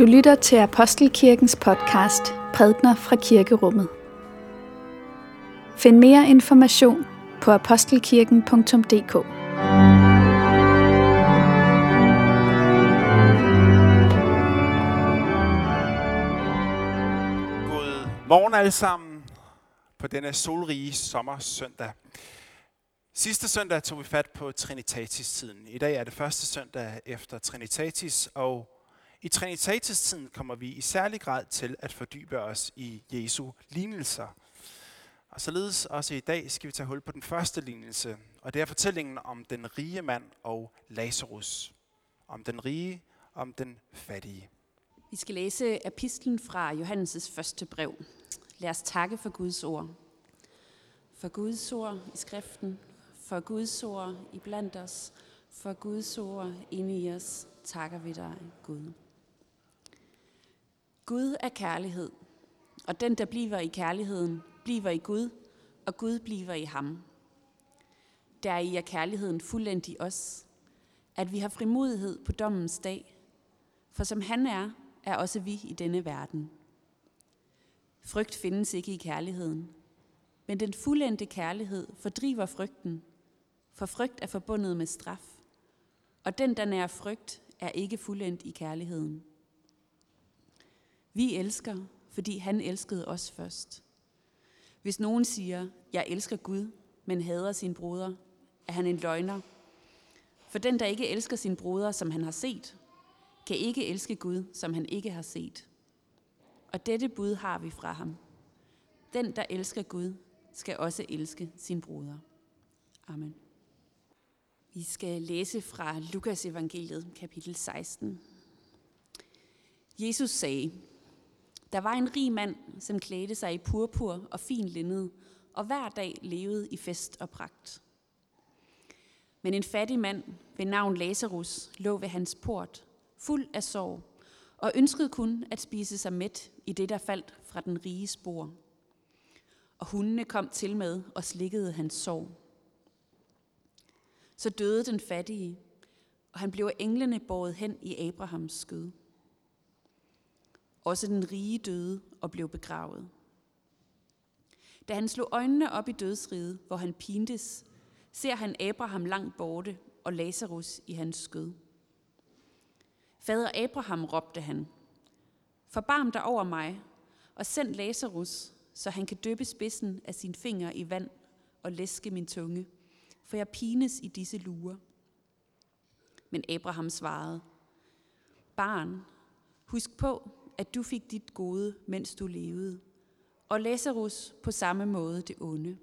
Du lytter til Apostelkirkens podcast Prædner fra Kirkerummet. Find mere information på apostelkirken.dk. God morgen alle sammen på denne solrige sommersøndag. Sidste søndag tog vi fat på Trinitatis-tiden. I dag er det første søndag efter Trinitatis, og i Trinitatis-tiden kommer vi i særlig grad til at fordybe os i Jesu lignelser. Og således også i dag skal vi tage hul på den første lignelse, og det er fortællingen om den rige mand og Lazarus. Om den rige, om den fattige. Vi skal læse epistlen fra Johannes' første brev. Lad os takke for Guds ord. For Guds ord i skriften, for Guds ord i blandt os, for Guds ord inde i os, takker vi dig, Gud. Gud er kærlighed, og den, der bliver i kærligheden, bliver i Gud, og Gud bliver i ham. Der i er kærligheden fuldendt i os, at vi har frimodighed på dommens dag, for som han er, er også vi i denne verden. Frygt findes ikke i kærligheden, men den fuldendte kærlighed fordriver frygten, for frygt er forbundet med straf, og den, der nærer frygt, er ikke fuldendt i kærligheden. Vi elsker, fordi han elskede os først. Hvis nogen siger, jeg elsker Gud, men hader sin broder, er han en løgner. For den, der ikke elsker sin broder, som han har set, kan ikke elske Gud, som han ikke har set. Og dette bud har vi fra ham. Den, der elsker Gud, skal også elske sin broder. Amen. Vi skal læse fra Lukas evangeliet, kapitel 16. Jesus sagde, der var en rig mand, som klædte sig i purpur og fin linned, og hver dag levede i fest og pragt. Men en fattig mand ved navn Lazarus lå ved hans port, fuld af sorg, og ønskede kun at spise sig mæt i det, der faldt fra den rige spor. Og hundene kom til med og slikkede hans sorg. Så døde den fattige, og han blev englene båret hen i Abrahams skød. Også den rige døde og blev begravet. Da han slog øjnene op i dødsriget, hvor han pintes, ser han Abraham langt borte og Lazarus i hans skød. Fader Abraham, råbte han, forbarm dig over mig, og send Lazarus, så han kan døbe spidsen af sin finger i vand og læske min tunge, for jeg pines i disse lurer. Men Abraham svarede, Barn, husk på, at du fik dit gode, mens du levede, og Lazarus på samme måde det onde.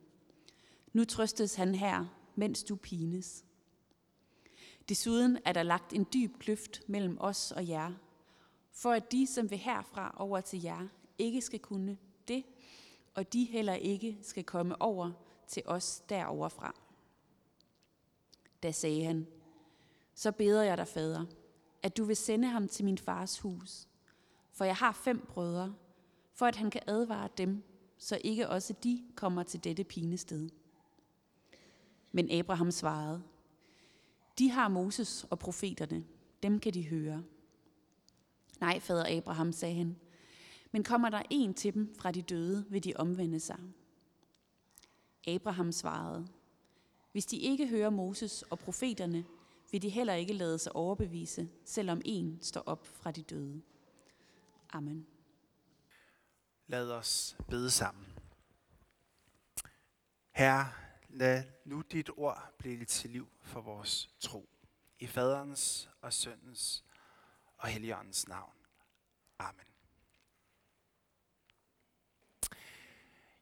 Nu trøstes han her, mens du pines. Desuden er der lagt en dyb kløft mellem os og jer, for at de, som vil herfra over til jer, ikke skal kunne det, og de heller ikke skal komme over til os deroverfra. Da sagde han, så beder jeg dig, fader, at du vil sende ham til min fars hus, for jeg har fem brødre, for at han kan advare dem, så ikke også de kommer til dette pinested. Men Abraham svarede, de har Moses og profeterne, dem kan de høre. Nej, fader Abraham, sagde han, men kommer der en til dem fra de døde, vil de omvende sig. Abraham svarede, hvis de ikke hører Moses og profeterne, vil de heller ikke lade sig overbevise, selvom en står op fra de døde. Amen. Lad os bede sammen. Herre, lad nu dit ord blive til liv for vores tro. I faderens og søndens og helligåndens navn. Amen.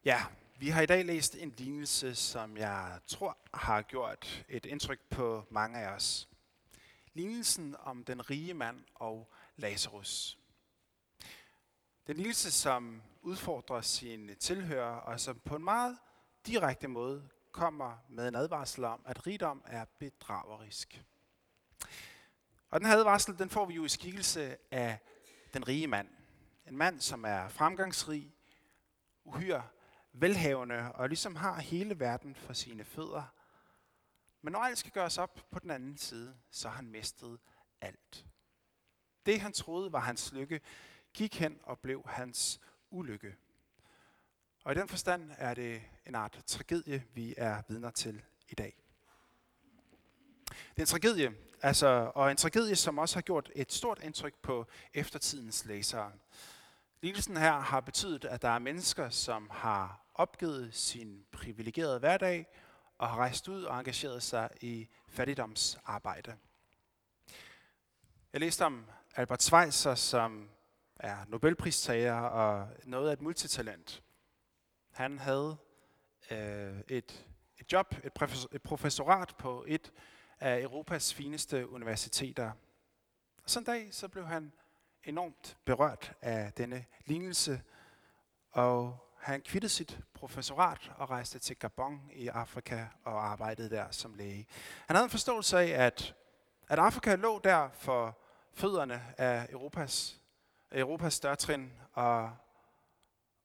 Ja, vi har i dag læst en lignelse, som jeg tror har gjort et indtryk på mange af os. Lignelsen om den rige mand og Lazarus. Den lignelse, som udfordrer sine tilhører, og som på en meget direkte måde kommer med en advarsel om, at rigdom er bedragerisk. Og den her advarsel, den får vi jo i skikkelse af den rige mand. En mand, som er fremgangsrig, uhyre velhavende og ligesom har hele verden for sine fødder. Men når alt skal gøres op på den anden side, så har han mistet alt. Det han troede var hans lykke, gik hen og blev hans ulykke. Og i den forstand er det en art tragedie, vi er vidner til i dag. Det er en tragedie, altså, og en tragedie, som også har gjort et stort indtryk på eftertidens læsere. Lignelsen her har betydet, at der er mennesker, som har opgivet sin privilegerede hverdag og har rejst ud og engageret sig i fattigdomsarbejde. Jeg læste om Albert Schweitzer, som er Nobelpristager og noget af et multitalent. Han havde øh, et, et job, et, professor, et professorat på et af Europas fineste universiteter. Og sådan en dag så blev han enormt berørt af denne lignelse, og han kvittede sit professorat og rejste til Gabon i Afrika og arbejdede der som læge. Han havde en forståelse af, at, at Afrika lå der for fødderne af Europas, Europas størtrin, og,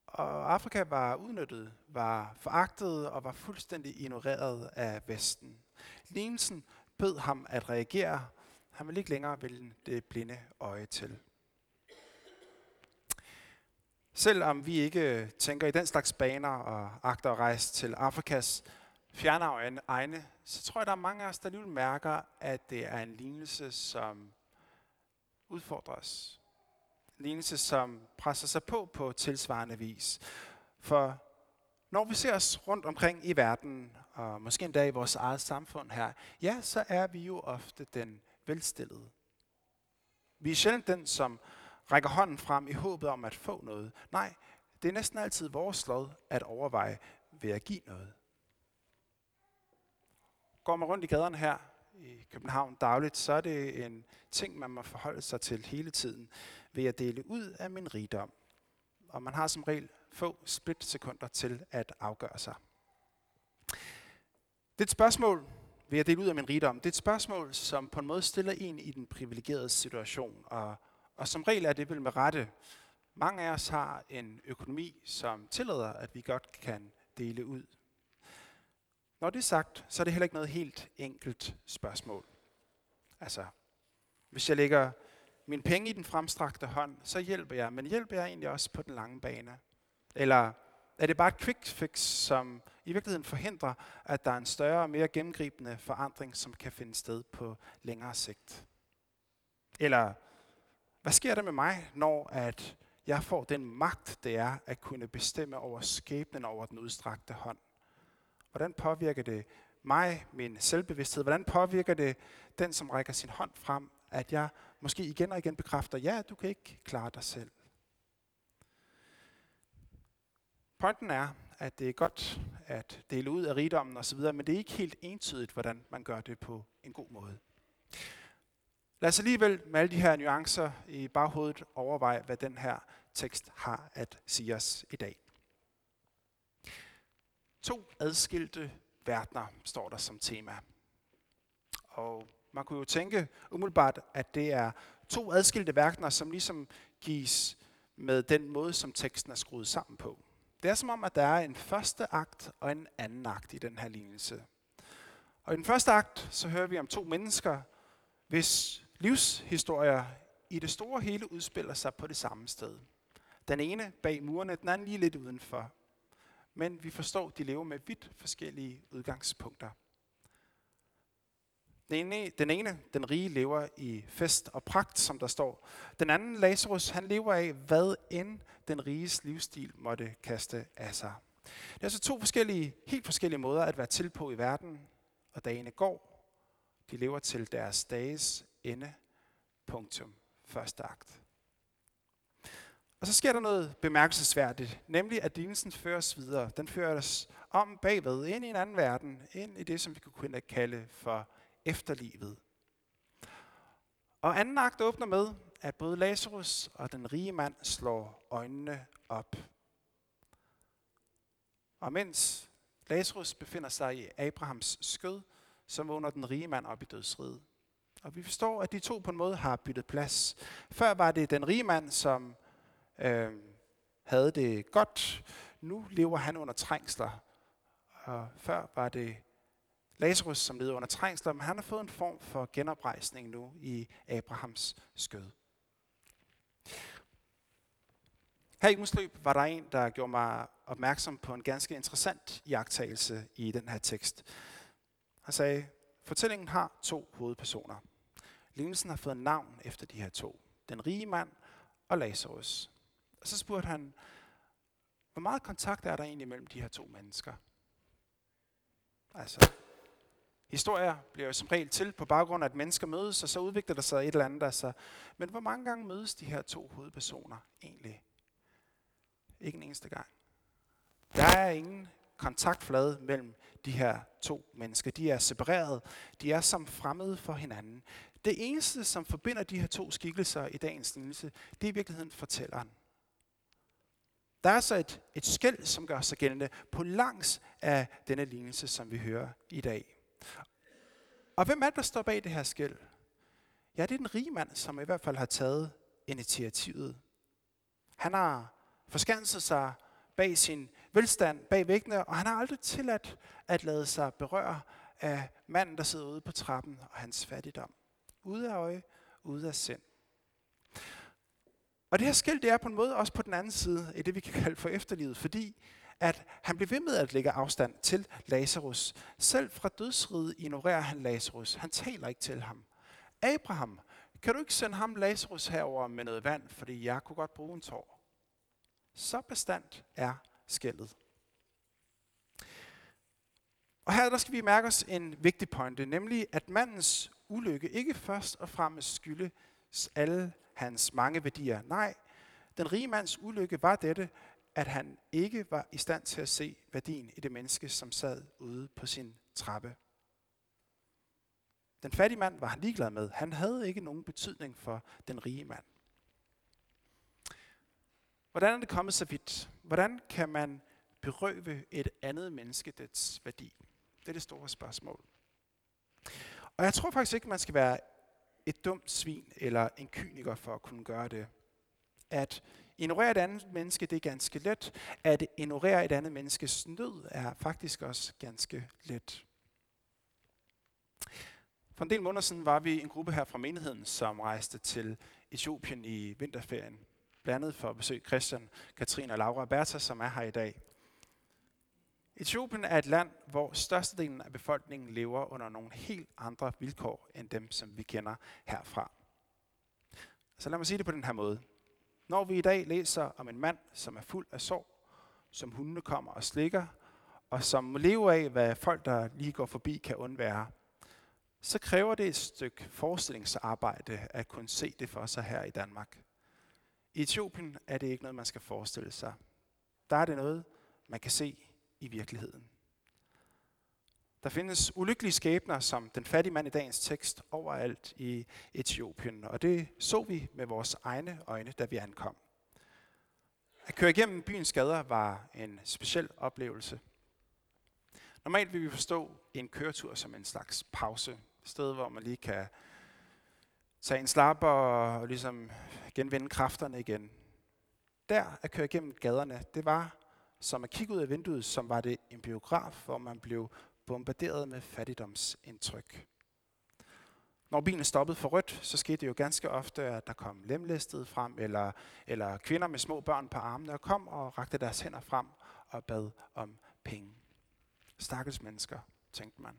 og Afrika var udnyttet, var foragtet og var fuldstændig ignoreret af Vesten. Lignelsen bød ham at reagere. Han ville ikke længere vælge det blinde øje til. Selvom vi ikke tænker i den slags baner og agter at rejse til Afrikas fjerne egne, så tror jeg, der er mange af os, der alligevel mærker, at det er en lignelse, som udfordrer os. Lignelse, som presser sig på på tilsvarende vis. For når vi ser os rundt omkring i verden, og måske endda i vores eget samfund her, ja, så er vi jo ofte den velstillede. Vi er sjældent den, som rækker hånden frem i håbet om at få noget. Nej, det er næsten altid vores lod at overveje ved at give noget. Går man rundt i gaderne her i København dagligt, så er det en ting, man må forholde sig til hele tiden ved at dele ud af min rigdom. Og man har som regel få splitsekunder til at afgøre sig. Det er et spørgsmål, ved at dele ud af min rigdom, det er et spørgsmål, som på en måde stiller en i den privilegerede situation, og og som regel er det vel med rette. Mange af os har en økonomi, som tillader, at vi godt kan dele ud. Når det er sagt, så er det heller ikke noget helt enkelt spørgsmål. Altså, hvis jeg lægger min penge i den fremstrakte hånd, så hjælper jeg, men hjælper jeg egentlig også på den lange bane? Eller er det bare et quick fix, som i virkeligheden forhindrer, at der er en større og mere gennemgribende forandring, som kan finde sted på længere sigt? Eller hvad sker der med mig, når at jeg får den magt, det er at kunne bestemme over skæbnen over den udstrakte hånd? Hvordan påvirker det mig, min selvbevidsthed? Hvordan påvirker det den, som rækker sin hånd frem, at jeg måske igen og igen bekræfter, ja, du kan ikke klare dig selv? Pointen er, at det er godt at dele ud af rigdommen osv., men det er ikke helt entydigt, hvordan man gør det på en god måde. Lad os alligevel med alle de her nuancer i baghovedet overveje, hvad den her tekst har at sige os i dag. To adskilte verdener står der som tema. Og man kunne jo tænke umiddelbart, at det er to adskilte verdener, som ligesom gives med den måde, som teksten er skruet sammen på. Det er som om, at der er en første akt og en anden akt i den her lignelse. Og i den første akt, så hører vi om to mennesker, hvis livshistorier i det store hele udspiller sig på det samme sted. Den ene bag murene, den anden lige lidt udenfor. Men vi forstår, at de lever med vidt forskellige udgangspunkter. Den ene, den ene, den rige, lever i fest og pragt, som der står. Den anden, Lazarus, han lever af, hvad end den riges livsstil måtte kaste af sig. Det er altså to forskellige, helt forskellige måder at være til på i verden, og dagene går. De lever til deres dages ende. Punktum. Første akt. Og så sker der noget bemærkelsesværdigt, nemlig at lignelsen føres videre. Den fører os om bagved, ind i en anden verden, ind i det, som vi kunne kalde for efterlivet. Og anden akt åbner med, at både Lazarus og den rige mand slår øjnene op. Og mens Lazarus befinder sig i Abrahams skød, så vågner den rige mand op i dødsriget. Og vi forstår, at de to på en måde har byttet plads. Før var det den rige mand, som øh, havde det godt. Nu lever han under trængsler. Og før var det Lazarus, som levede under trængsler, men han har fået en form for genoprejsning nu i Abrahams skød. Her i ugens løb var der en, der gjorde mig opmærksom på en ganske interessant iagttagelse i den her tekst. Han sagde, fortællingen har to hovedpersoner. Lignelsen har fået navn efter de her to. Den rige mand og Lazarus. Og så spurgte han, hvor meget kontakt er der egentlig mellem de her to mennesker? Altså, historier bliver jo som regel til på baggrund af, at mennesker mødes, og så udvikler der sig et eller andet. Altså. Men hvor mange gange mødes de her to hovedpersoner egentlig? Ikke en eneste gang. Der er ingen kontaktflade mellem de her to mennesker. De er separeret. De er som fremmede for hinanden. Det eneste, som forbinder de her to skikkelser i dagens lignelse, det er i virkeligheden fortælleren. Der er så et, et skæld, som gør sig gældende på langs af denne lignelse, som vi hører i dag. Og hvem er det, der står bag det her skæld? Ja, det er den rige mand, som i hvert fald har taget initiativet. Han har forskanset sig bag sin velstand, bag væggene, og han har aldrig tilladt at lade sig berøre af manden, der sidder ude på trappen og hans fattigdom. Ude af øje, ude af sind. Og det her skæld, det er på en måde også på den anden side i det, vi kan kalde for efterlivet, fordi at han blev ved med at lægge afstand til Lazarus. Selv fra dødsriget ignorerer han Lazarus. Han taler ikke til ham. Abraham, kan du ikke sende ham Lazarus herover med noget vand, fordi jeg kunne godt bruge en tår? Så bestandt er skældet. Og her der skal vi mærke os en vigtig pointe, nemlig at mandens ulykke ikke først og fremmest skyldes alle hans mange værdier. Nej, den rige mands ulykke var dette, at han ikke var i stand til at se værdien i det menneske, som sad ude på sin trappe. Den fattige mand var han ligeglad med. Han havde ikke nogen betydning for den rige mand. Hvordan er det kommet så vidt? Hvordan kan man berøve et andet menneske dets værdi? Det er det store spørgsmål. Og jeg tror faktisk ikke, man skal være et dumt svin eller en kyniker for at kunne gøre det. At ignorere et andet menneske, det er ganske let. At ignorere et andet menneskes nød er faktisk også ganske let. For en del måneder siden var vi en gruppe her fra menigheden, som rejste til Etiopien i vinterferien. Blandt andet for at besøge Christian, Katrine og Laura Bertha, som er her i dag. Etiopien er et land, hvor størstedelen af befolkningen lever under nogle helt andre vilkår end dem, som vi kender herfra. Så lad mig sige det på den her måde. Når vi i dag læser om en mand, som er fuld af sorg, som hundene kommer og slikker, og som lever af, hvad folk, der lige går forbi, kan undvære, så kræver det et stykke forestillingsarbejde at kunne se det for sig her i Danmark. I Etiopien er det ikke noget, man skal forestille sig. Der er det noget, man kan se i virkeligheden. Der findes ulykkelige skæbner, som den fattige mand i dagens tekst, overalt i Etiopien. Og det så vi med vores egne øjne, da vi ankom. At køre igennem byens gader var en speciel oplevelse. Normalt vil vi forstå en køretur som en slags pause. Et sted, hvor man lige kan tage en slap og ligesom genvinde kræfterne igen. Der at køre igennem gaderne, det var som at kigge ud af vinduet, som var det en biograf, hvor man blev bombarderet med fattigdomsindtryk. Når bilen stoppede for rødt, så skete det jo ganske ofte, at der kom lemlæstede frem, eller, eller kvinder med små børn på armene, og kom og rakte deres hænder frem og bad om penge. Stakkels mennesker, tænkte man.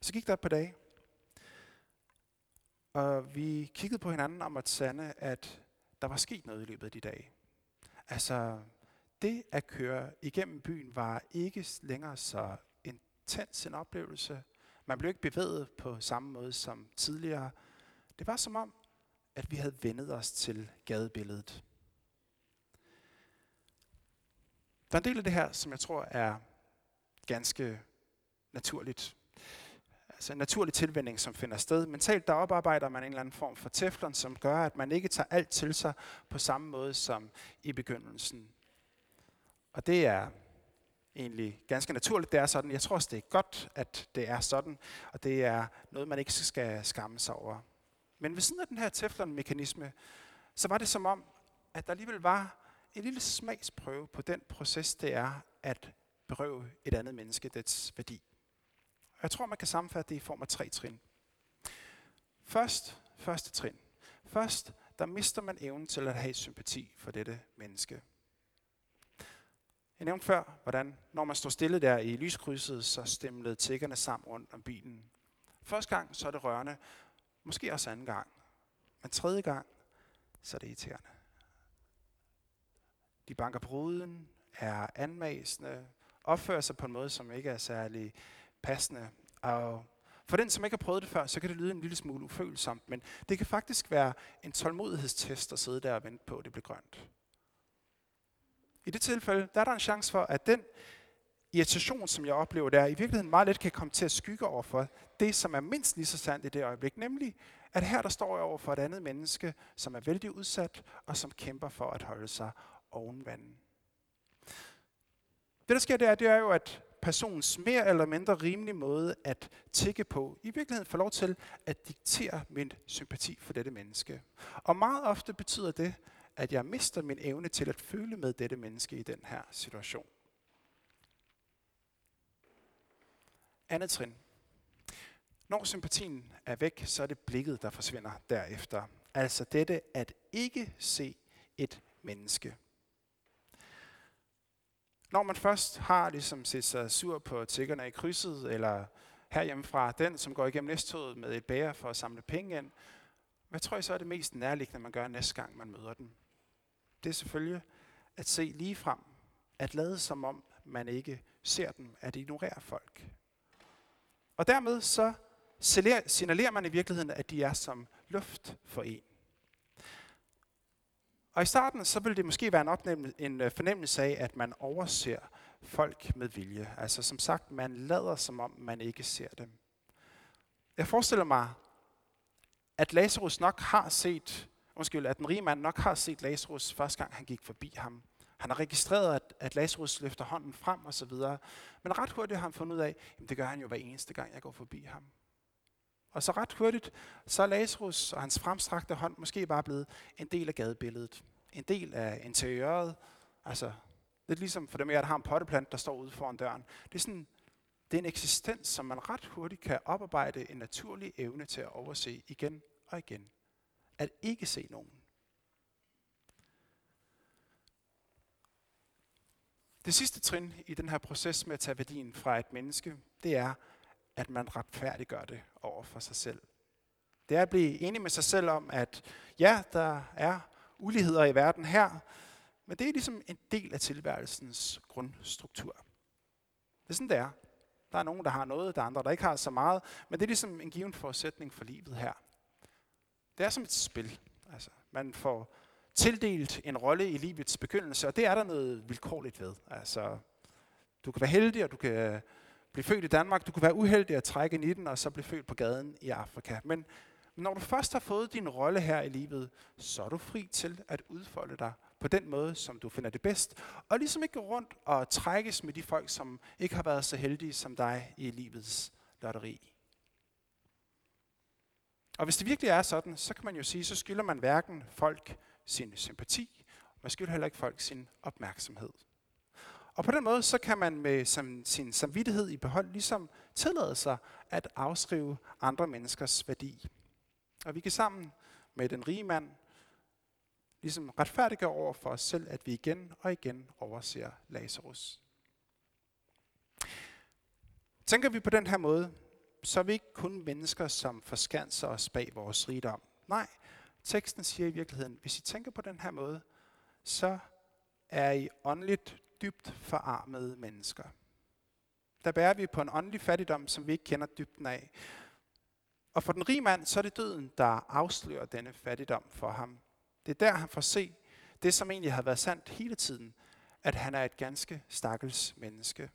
Så gik der et par dage, og vi kiggede på hinanden om at sande, at der var sket noget i løbet af de dage. Altså, det at køre igennem byen var ikke længere så intens en oplevelse. Man blev ikke bevæget på samme måde som tidligere. Det var som om, at vi havde vendet os til gadebilledet. Der er en del af det her, som jeg tror er ganske naturligt. Altså en naturlig tilvænding, som finder sted. Mentalt der oparbejder man en eller anden form for teflon, som gør, at man ikke tager alt til sig på samme måde som i begyndelsen. Og det er egentlig ganske naturligt, det er sådan. Jeg tror også, det er godt, at det er sådan, og det er noget, man ikke skal skamme sig over. Men ved siden af den her teflon-mekanisme, så var det som om, at der alligevel var en lille smagsprøve på den proces, det er at berøve et andet menneske dets værdi. Jeg tror, man kan sammenfatte det i form af tre trin. Først, første trin. Først, der mister man evnen til at have sympati for dette menneske. Jeg nævnte før, hvordan når man står stille der i lyskrydset, så stemlede tiggerne sammen rundt om bilen. Første gang, så er det rørende. Måske også anden gang. Men tredje gang, så er det irriterende. De banker på ruden, er anmasende, opfører sig på en måde, som ikke er særlig passende. Og for den, som ikke har prøvet det før, så kan det lyde en lille smule ufølsomt, men det kan faktisk være en tålmodighedstest at sidde der og vente på, at det bliver grønt. I det tilfælde, der er der en chance for, at den irritation, som jeg oplever der, i virkeligheden meget let kan komme til at skygge over for det, som er mindst lige så sandt i det øjeblik, nemlig at her der står jeg over for et andet menneske, som er vældig udsat, og som kæmper for at holde sig oven vandet. Det, der sker der, det er jo, at personens mere eller mindre rimelige måde at tikke på, i virkeligheden får lov til at diktere min sympati for dette menneske. Og meget ofte betyder det, at jeg mister min evne til at føle med dette menneske i den her situation. Andet trin. Når sympatien er væk, så er det blikket, der forsvinder derefter. Altså dette at ikke se et menneske. Når man først har ligesom set sig sur på tiggerne i krydset, eller herhjemmefra den, som går igennem næsttoget med et bære for at samle penge ind, hvad tror I så er det mest nærliggende, man gør næste gang, man møder den? Det er selvfølgelig at se lige frem, at lade som om man ikke ser dem, at ignorere folk. Og dermed så signalerer man i virkeligheden, at de er som luft for en. Og i starten, så vil det måske være en, opnemmelse, en øh, fornemmelse af, at man overser folk med vilje. Altså som sagt, man lader som om, man ikke ser dem. Jeg forestiller mig, at Lazarus nok har set, undskyld, at den rige mand nok har set Lazarus første gang, han gik forbi ham. Han har registreret, at, at Lazarus løfter hånden frem og så videre. Men ret hurtigt har han fundet ud af, at det gør han jo hver eneste gang, jeg går forbi ham. Og så ret hurtigt, så er Lazarus og hans fremstrakte hånd måske bare blevet en del af gadebilledet. En del af interiøret. Altså, lidt ligesom for dem, jeg der har en potteplant, der står ude foran døren. Det er, sådan, det er en eksistens, som man ret hurtigt kan oparbejde en naturlig evne til at overse igen og igen. At ikke se nogen. Det sidste trin i den her proces med at tage værdien fra et menneske, det er, at man retfærdiggør det over for sig selv. Det er at blive enig med sig selv om, at ja, der er uligheder i verden her, men det er ligesom en del af tilværelsens grundstruktur. Det er sådan, det er. Der er nogen, der har noget, der er andre, der ikke har så meget, men det er ligesom en given forudsætning for livet her. Det er som et spil. Altså, man får tildelt en rolle i livets begyndelse, og det er der noget vilkårligt ved. Altså, du kan være heldig, og du kan øh, blive født i Danmark. Du kan være uheldig at trække ind i den, og så blive født på gaden i Afrika. Men når du først har fået din rolle her i livet, så er du fri til at udfolde dig på den måde, som du finder det bedst. Og ligesom ikke gå rundt og trækkes med de folk, som ikke har været så heldige som dig i livets lotteri. Og hvis det virkelig er sådan, så kan man jo sige, så skylder man hverken folk sin sympati, man skylder heller ikke folk sin opmærksomhed. Og på den måde, så kan man med som, sin samvittighed i behold ligesom tillade sig at afskrive andre menneskers værdi. Og vi kan sammen med den rige mand ligesom retfærdiggøre over for os selv, at vi igen og igen overser Lazarus. Tænker vi på den her måde, så er vi ikke kun mennesker, som forskanser os bag vores rigdom. Nej, teksten siger i virkeligheden, hvis I tænker på den her måde, så er I åndeligt dybt forarmede mennesker. Der bærer vi på en åndelig fattigdom, som vi ikke kender dybden af. Og for den rige mand, så er det døden, der afslører denne fattigdom for ham. Det er der, han får se det, som egentlig har været sandt hele tiden, at han er et ganske stakkels menneske.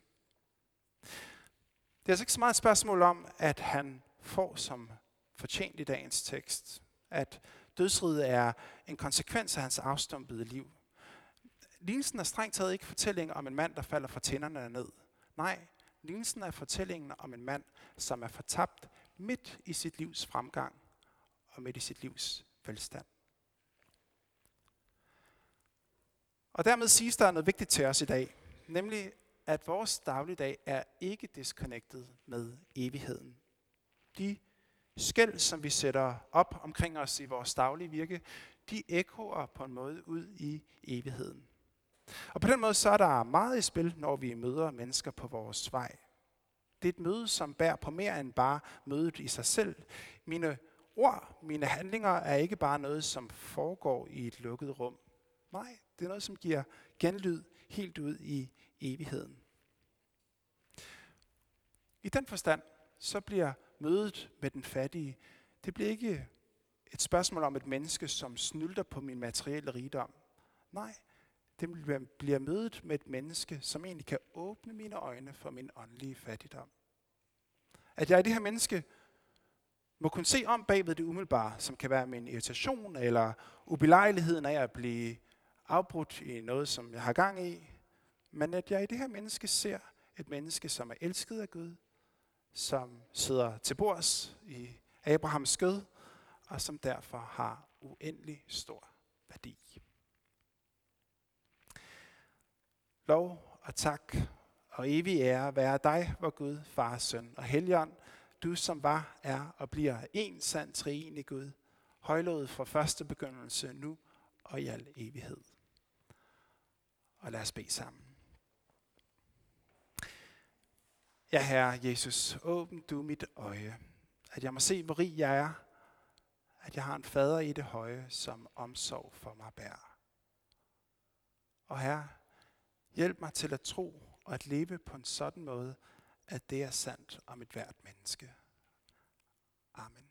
Det er altså ikke så meget et spørgsmål om, at han får som fortjent i dagens tekst, at dødsriget er en konsekvens af hans afstumpede liv. Lignelsen er strengt taget ikke fortællingen om en mand, der falder fra tænderne ned. Nej, lignelsen er fortællingen om en mand, som er fortabt midt i sit livs fremgang og midt i sit livs velstand. Og dermed siges der noget vigtigt til os i dag, nemlig at vores dagligdag er ikke disconnected med evigheden. De skæld, som vi sætter op omkring os i vores daglige virke, de ekoer på en måde ud i evigheden. Og på den måde så er der meget i spil, når vi møder mennesker på vores vej. Det er et møde, som bærer på mere end bare mødet i sig selv. Mine ord, mine handlinger er ikke bare noget, som foregår i et lukket rum. Nej, det er noget, som giver genlyd helt ud i evigheden. I den forstand, så bliver mødet med den fattige, det bliver ikke et spørgsmål om et menneske, som snylter på min materielle rigdom. Nej, det bliver mødet med et menneske, som egentlig kan åbne mine øjne for min åndelige fattigdom. At jeg i det her menneske må kunne se om bagved det umiddelbare, som kan være min irritation eller ubelejligheden af at blive afbrudt i noget, som jeg har gang i. Men at jeg i det her menneske ser et menneske, som er elsket af Gud, som sidder til bords i Abrahams skød, og som derfor har uendelig stor værdi. Lov og tak og evig ære være dig, vor Gud, Far, Søn og Helligånd, du som var, er og bliver en sand treenig Gud, højlovet fra første begyndelse, nu og i al evighed. Og lad os bede sammen. Ja, Herre Jesus, åbn du mit øje, at jeg må se, hvor rig jeg er, at jeg har en fader i det høje, som omsorg for mig bærer. Og Herre, hjælp mig til at tro og at leve på en sådan måde, at det er sandt om et hvert menneske. Amen.